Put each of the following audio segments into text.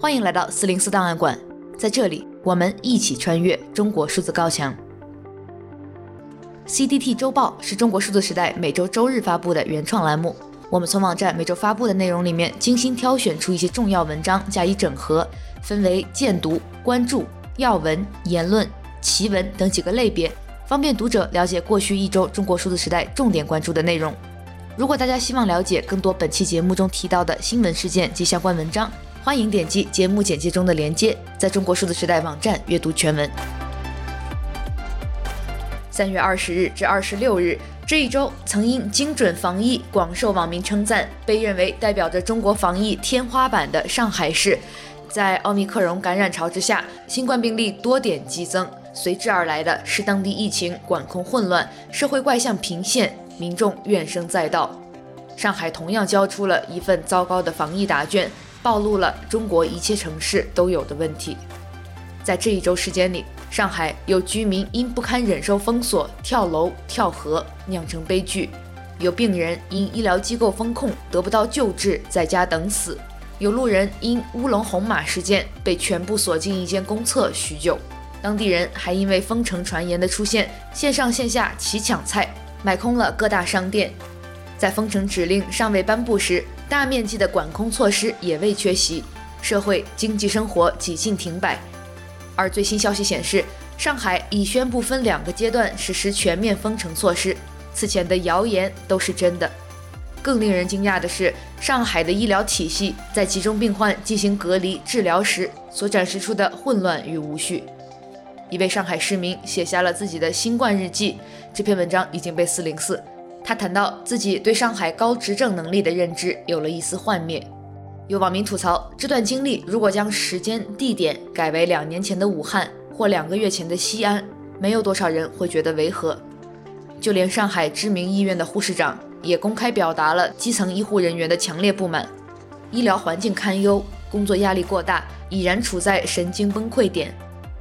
欢迎来到四零四档案馆，在这里我们一起穿越中国数字高墙。CDT 周报是中国数字时代每周周日发布的原创栏目，我们从网站每周发布的内容里面精心挑选出一些重要文章加以整合，分为荐读、关注、要闻、言论、奇闻等几个类别，方便读者了解过去一周中国数字时代重点关注的内容。如果大家希望了解更多本期节目中提到的新闻事件及相关文章，欢迎点击节目简介中的链接，在中国数字时代网站阅读全文。三月二十日至二十六日这一周，曾因精准防疫广受网民称赞，被认为代表着中国防疫天花板的上海市，在奥密克戎感染潮之下，新冠病例多点激增，随之而来的是当地疫情管控混乱，社会怪象频现，民众怨声载道。上海同样交出了一份糟糕的防疫答卷。暴露了中国一切城市都有的问题。在这一周时间里，上海有居民因不堪忍受封锁跳楼跳河，酿成悲剧；有病人因医疗机构封控得不到救治，在家等死；有路人因乌龙红马事件被全部锁进一间公厕许久；当地人还因为封城传言的出现，线上线下齐抢菜，买空了各大商店。在封城指令尚未颁布时，大面积的管控措施也未缺席，社会经济生活几近停摆。而最新消息显示，上海已宣布分两个阶段实施全面封城措施，此前的谣言都是真的。更令人惊讶的是，上海的医疗体系在集中病患进行隔离治疗时所展示出的混乱与无序。一位上海市民写下了自己的新冠日记，这篇文章已经被四零四。他谈到自己对上海高执政能力的认知有了一丝幻灭。有网民吐槽，这段经历如果将时间地点改为两年前的武汉或两个月前的西安，没有多少人会觉得违和。就连上海知名医院的护士长也公开表达了基层医护人员的强烈不满：医疗环境堪忧，工作压力过大，已然处在神经崩溃点，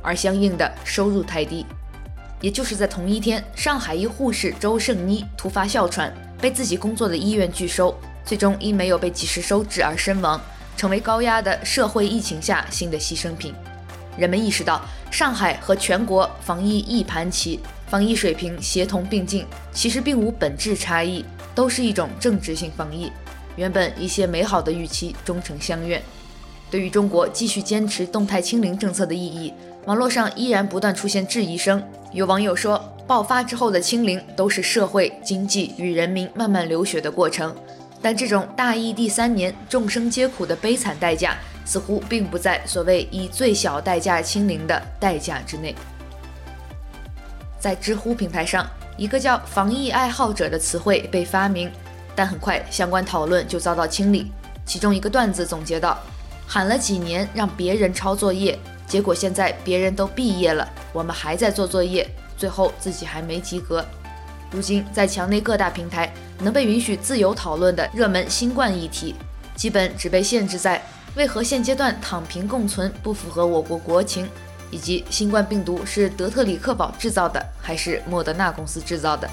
而相应的收入太低。也就是在同一天，上海一护士周胜妮突发哮喘，被自己工作的医院拒收，最终因没有被及时收治而身亡，成为高压的社会疫情下新的牺牲品。人们意识到，上海和全国防疫一盘棋，防疫水平协同并进，其实并无本质差异，都是一种政治性防疫。原本一些美好的预期终成相怨。对于中国继续坚持动态清零政策的意义，网络上依然不断出现质疑声。有网友说，爆发之后的清零都是社会、经济与人民慢慢流血的过程，但这种大疫第三年众生皆苦的悲惨代价，似乎并不在所谓以最小代价清零的代价之内。在知乎平台上，一个叫“防疫爱好者”的词汇被发明，但很快相关讨论就遭到清理。其中一个段子总结道：“喊了几年让别人抄作业。”结果现在别人都毕业了，我们还在做作业，最后自己还没及格。如今在墙内各大平台能被允许自由讨论的热门新冠议题，基本只被限制在为何现阶段躺平共存不符合我国国情，以及新冠病毒是德特里克堡制造的还是莫德纳公司制造的。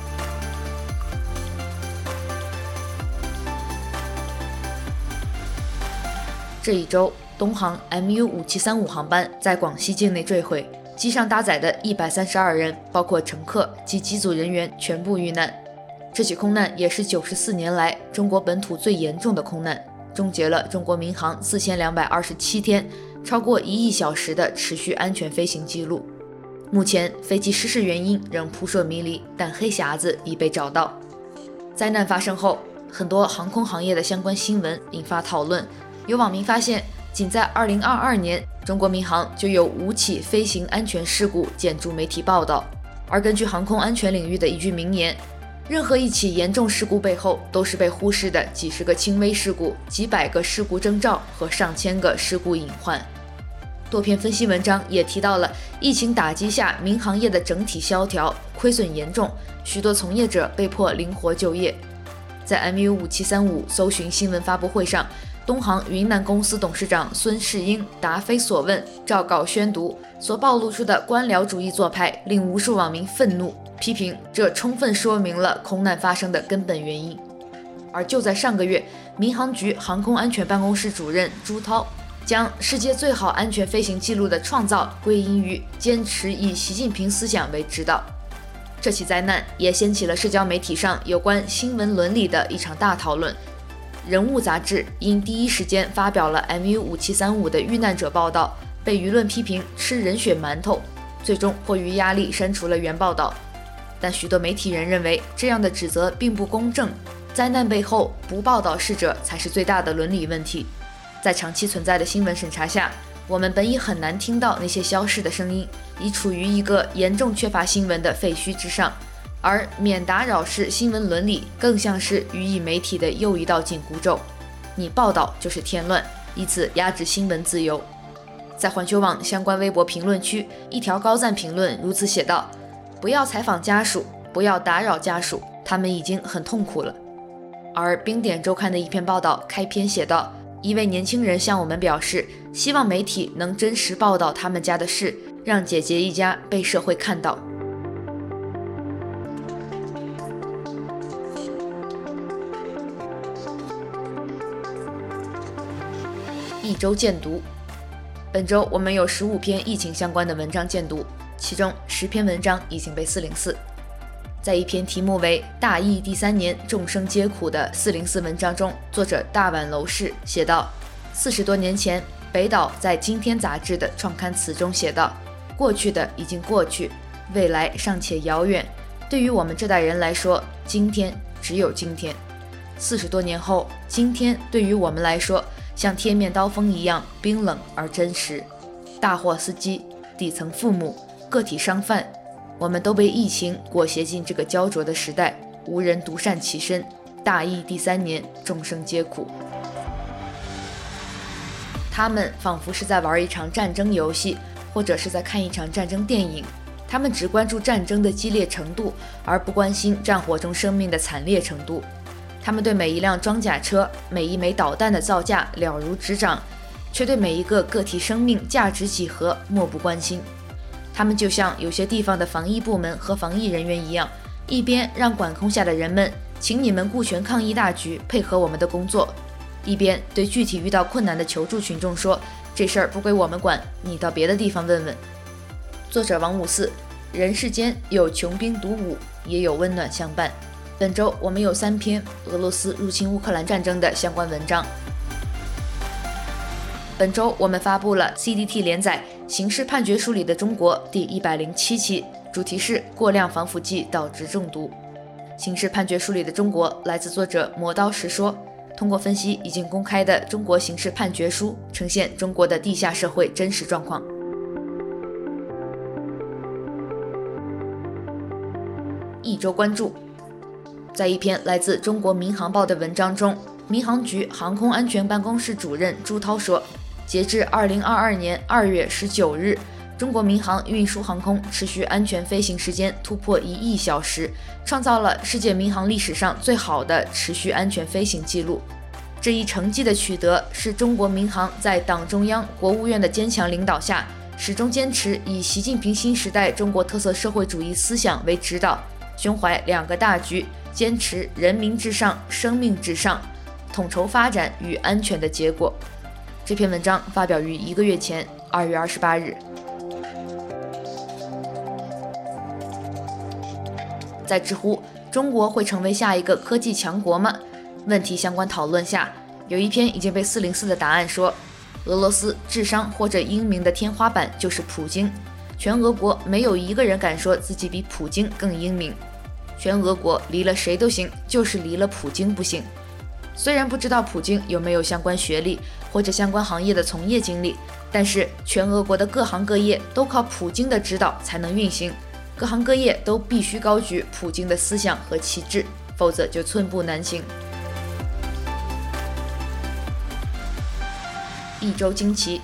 这一周。东航 MU 五七三五航班在广西境内坠毁，机上搭载的一百三十二人，包括乘客及机组人员全部遇难。这起空难也是九十四年来中国本土最严重的空难，终结了中国民航四千两百二十七天、超过一亿小时的持续安全飞行记录。目前飞机失事原因仍扑朔迷离，但黑匣子已被找到。灾难发生后，很多航空行业的相关新闻引发讨论，有网民发现。仅在2022年，中国民航就有五起飞行安全事故见诸媒体报道。而根据航空安全领域的一句名言，任何一起严重事故背后，都是被忽视的几十个轻微事故、几百个事故征兆和上千个事故隐患。多篇分析文章也提到了疫情打击下民航业的整体萧条、亏损严重，许多从业者被迫灵活就业。在 MU 五七三五搜寻新闻发布会上。东航云南公司董事长孙世英答非所问，照稿宣读，所暴露出的官僚主义做派令无数网民愤怒，批评这充分说明了空难发生的根本原因。而就在上个月，民航局航空安全办公室主任朱涛将世界最好安全飞行记录的创造归因于坚持以习近平思想为指导。这起灾难也掀起了社交媒体上有关新闻伦理的一场大讨论。人物杂志因第一时间发表了 MU 五七三五的遇难者报道，被舆论批评吃人血馒头，最终迫于压力删除了原报道。但许多媒体人认为这样的指责并不公正，灾难背后不报道逝者才是最大的伦理问题。在长期存在的新闻审查下，我们本已很难听到那些消逝的声音，已处于一个严重缺乏新闻的废墟之上。而免打扰式新闻伦理更像是予以媒体的又一道紧箍咒，你报道就是添乱，以此压制新闻自由。在环球网相关微博评论区，一条高赞评论如此写道：“不要采访家属，不要打扰家属，他们已经很痛苦了。”而冰点周刊的一篇报道开篇写道：“一位年轻人向我们表示，希望媒体能真实报道他们家的事，让姐姐一家被社会看到。”一周见读，本周我们有十五篇疫情相关的文章见读，其中十篇文章已经被四零四。在一篇题目为“大疫第三年，众生皆苦”的四零四文章中，作者大碗楼市写道：四十多年前，北岛在《今天》杂志的创刊词中写道：“过去的已经过去，未来尚且遥远。对于我们这代人来说，今天只有今天。四十多年后，今天对于我们来说。”像贴面刀锋一样冰冷而真实，大货司机、底层父母、个体商贩，我们都被疫情裹挟进这个焦灼的时代，无人独善其身。大疫第三年，众生皆苦。他们仿佛是在玩一场战争游戏，或者是在看一场战争电影。他们只关注战争的激烈程度，而不关心战火中生命的惨烈程度。他们对每一辆装甲车、每一枚导弹的造价了如指掌，却对每一个个体生命价值几何漠不关心。他们就像有些地方的防疫部门和防疫人员一样，一边让管控下的人们，请你们顾全抗疫大局，配合我们的工作，一边对具体遇到困难的求助群众说：“这事儿不归我们管，你到别的地方问问。”作者王五四，人世间有穷兵黩武，也有温暖相伴。本周我们有三篇俄罗斯入侵乌克兰战争的相关文章。本周我们发布了 CDT 连载《刑事判决书里的中国》第一百零七期，主题是过量防腐剂导致中毒。《刑事判决书里的中国》来自作者磨刀石说，通过分析已经公开的中国刑事判决书，呈现中国的地下社会真实状况。一周关注。在一篇来自中国民航报的文章中，民航局航空安全办公室主任朱涛说，截至二零二二年二月十九日，中国民航运输航空持续安全飞行时间突破一亿小时，创造了世界民航历史上最好的持续安全飞行记录。这一成绩的取得，是中国民航在党中央、国务院的坚强领导下，始终坚持以习近平新时代中国特色社会主义思想为指导，胸怀两个大局。坚持人民至上、生命至上，统筹发展与安全的结果。这篇文章发表于一个月前，二月二十八日。在知乎，中国会成为下一个科技强国吗？问题相关讨论下，有一篇已经被四零四的答案说：俄罗斯智商或者英明的天花板就是普京，全俄国没有一个人敢说自己比普京更英明。全俄国离了谁都行，就是离了普京不行。虽然不知道普京有没有相关学历或者相关行业的从业经历，但是全俄国的各行各业都靠普京的指导才能运行，各行各业都必须高举普京的思想和旗帜，否则就寸步难行。一周惊奇，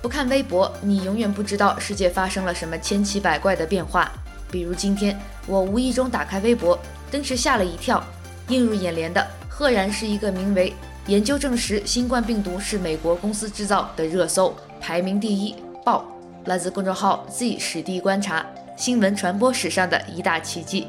不看微博，你永远不知道世界发生了什么千奇百怪的变化。比如今天，我无意中打开微博，顿时吓了一跳。映入眼帘的，赫然是一个名为“研究证实新冠病毒是美国公司制造”的热搜，排名第一。报来自公众号 Z 史地观察，新闻传播史上的一大奇迹。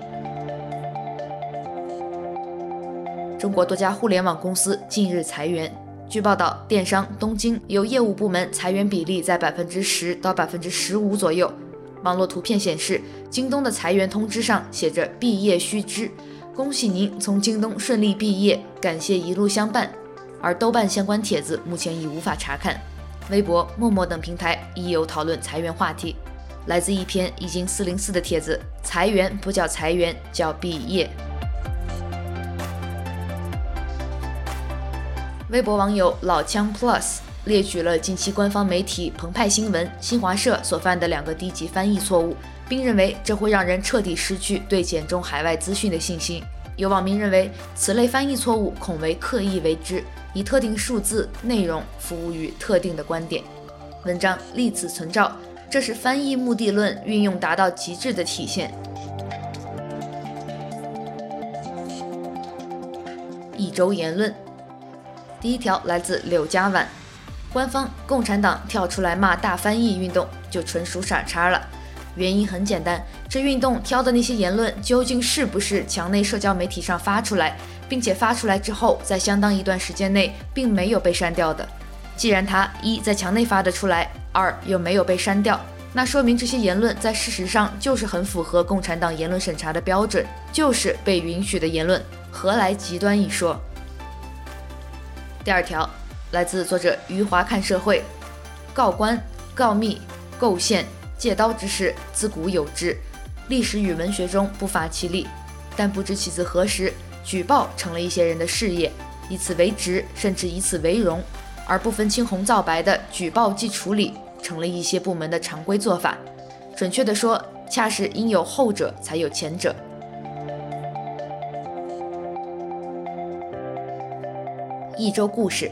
中国多家互联网公司近日裁员，据报道，电商东京有业务部门裁员比例在百分之十到百分之十五左右。网络图片显示，京东的裁员通知上写着“毕业须知”，恭喜您从京东顺利毕业，感谢一路相伴。而豆瓣相关帖子目前已无法查看，微博、陌陌等平台亦有讨论裁员话题。来自一篇一经四零四的帖子：裁员不叫裁员，叫毕业。微博网友老枪 Plus 列举了近期官方媒体澎湃新闻、新华社所犯的两个低级翻译错误，并认为这会让人彻底失去对简中海外资讯的信心。有网民认为，此类翻译错误恐为刻意为之，以特定数字内容服务于特定的观点。文章立此存照，这是翻译目的论运用达到极致的体现。一周言论。第一条来自柳家晚，官方共产党跳出来骂大翻译运动，就纯属傻叉了。原因很简单，这运动挑的那些言论究竟是不是墙内社交媒体上发出来，并且发出来之后，在相当一段时间内并没有被删掉的？既然他一在墙内发得出来，二又没有被删掉，那说明这些言论在事实上就是很符合共产党言论审查的标准，就是被允许的言论，何来极端一说？第二条来自作者余华看社会，告官、告密、构陷、借刀之事自古有之，历史与文学中不乏其例。但不知起自何时，举报成了一些人的事业，以此为职，甚至以此为荣；而不分青红皂白的举报即处理，成了一些部门的常规做法。准确地说，恰是因有后者，才有前者。一周故事。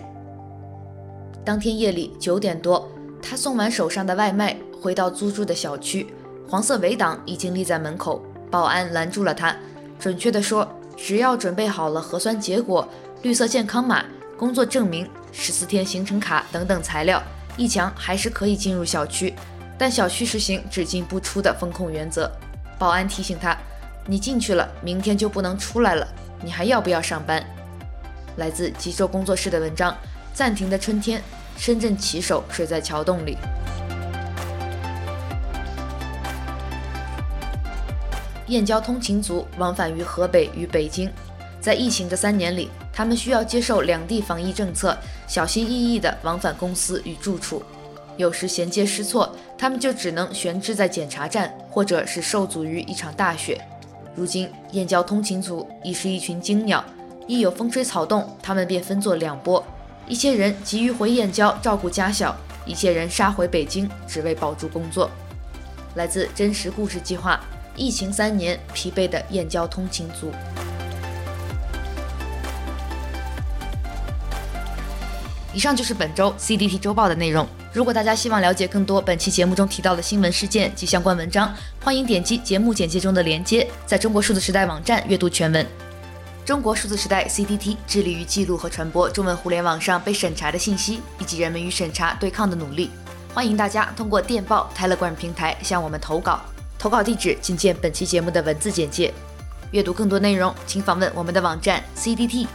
当天夜里九点多，他送完手上的外卖，回到租住的小区，黄色围挡已经立在门口，保安拦住了他。准确地说，只要准备好了核酸结果、绿色健康码、工作证明、十四天行程卡等等材料，一强还是可以进入小区。但小区实行只进不出的封控原则。保安提醒他：“你进去了，明天就不能出来了。你还要不要上班？”来自极昼工作室的文章：暂停的春天，深圳骑手睡在桥洞里。燕郊通勤族往返于河北与北京，在疫情这三年里，他们需要接受两地防疫政策，小心翼翼地往返公司与住处。有时衔接失措，他们就只能悬置在检查站，或者是受阻于一场大雪。如今，燕郊通勤族已是一群惊鸟。一有风吹草动，他们便分作两波：一些人急于回燕郊照顾家小，一些人杀回北京，只为保住工作。来自真实故事计划，疫情三年，疲惫的燕郊通勤族。以上就是本周 CDT 周报的内容。如果大家希望了解更多本期节目中提到的新闻事件及相关文章，欢迎点击节目简介中的链接，在中国数字时代网站阅读全文。中国数字时代 （CDT） 致力于记录和传播中文互联网上被审查的信息，以及人们与审查对抗的努力。欢迎大家通过电报 Telegram 平台向我们投稿，投稿地址请见本期节目的文字简介。阅读更多内容，请访问我们的网站 cdt.media。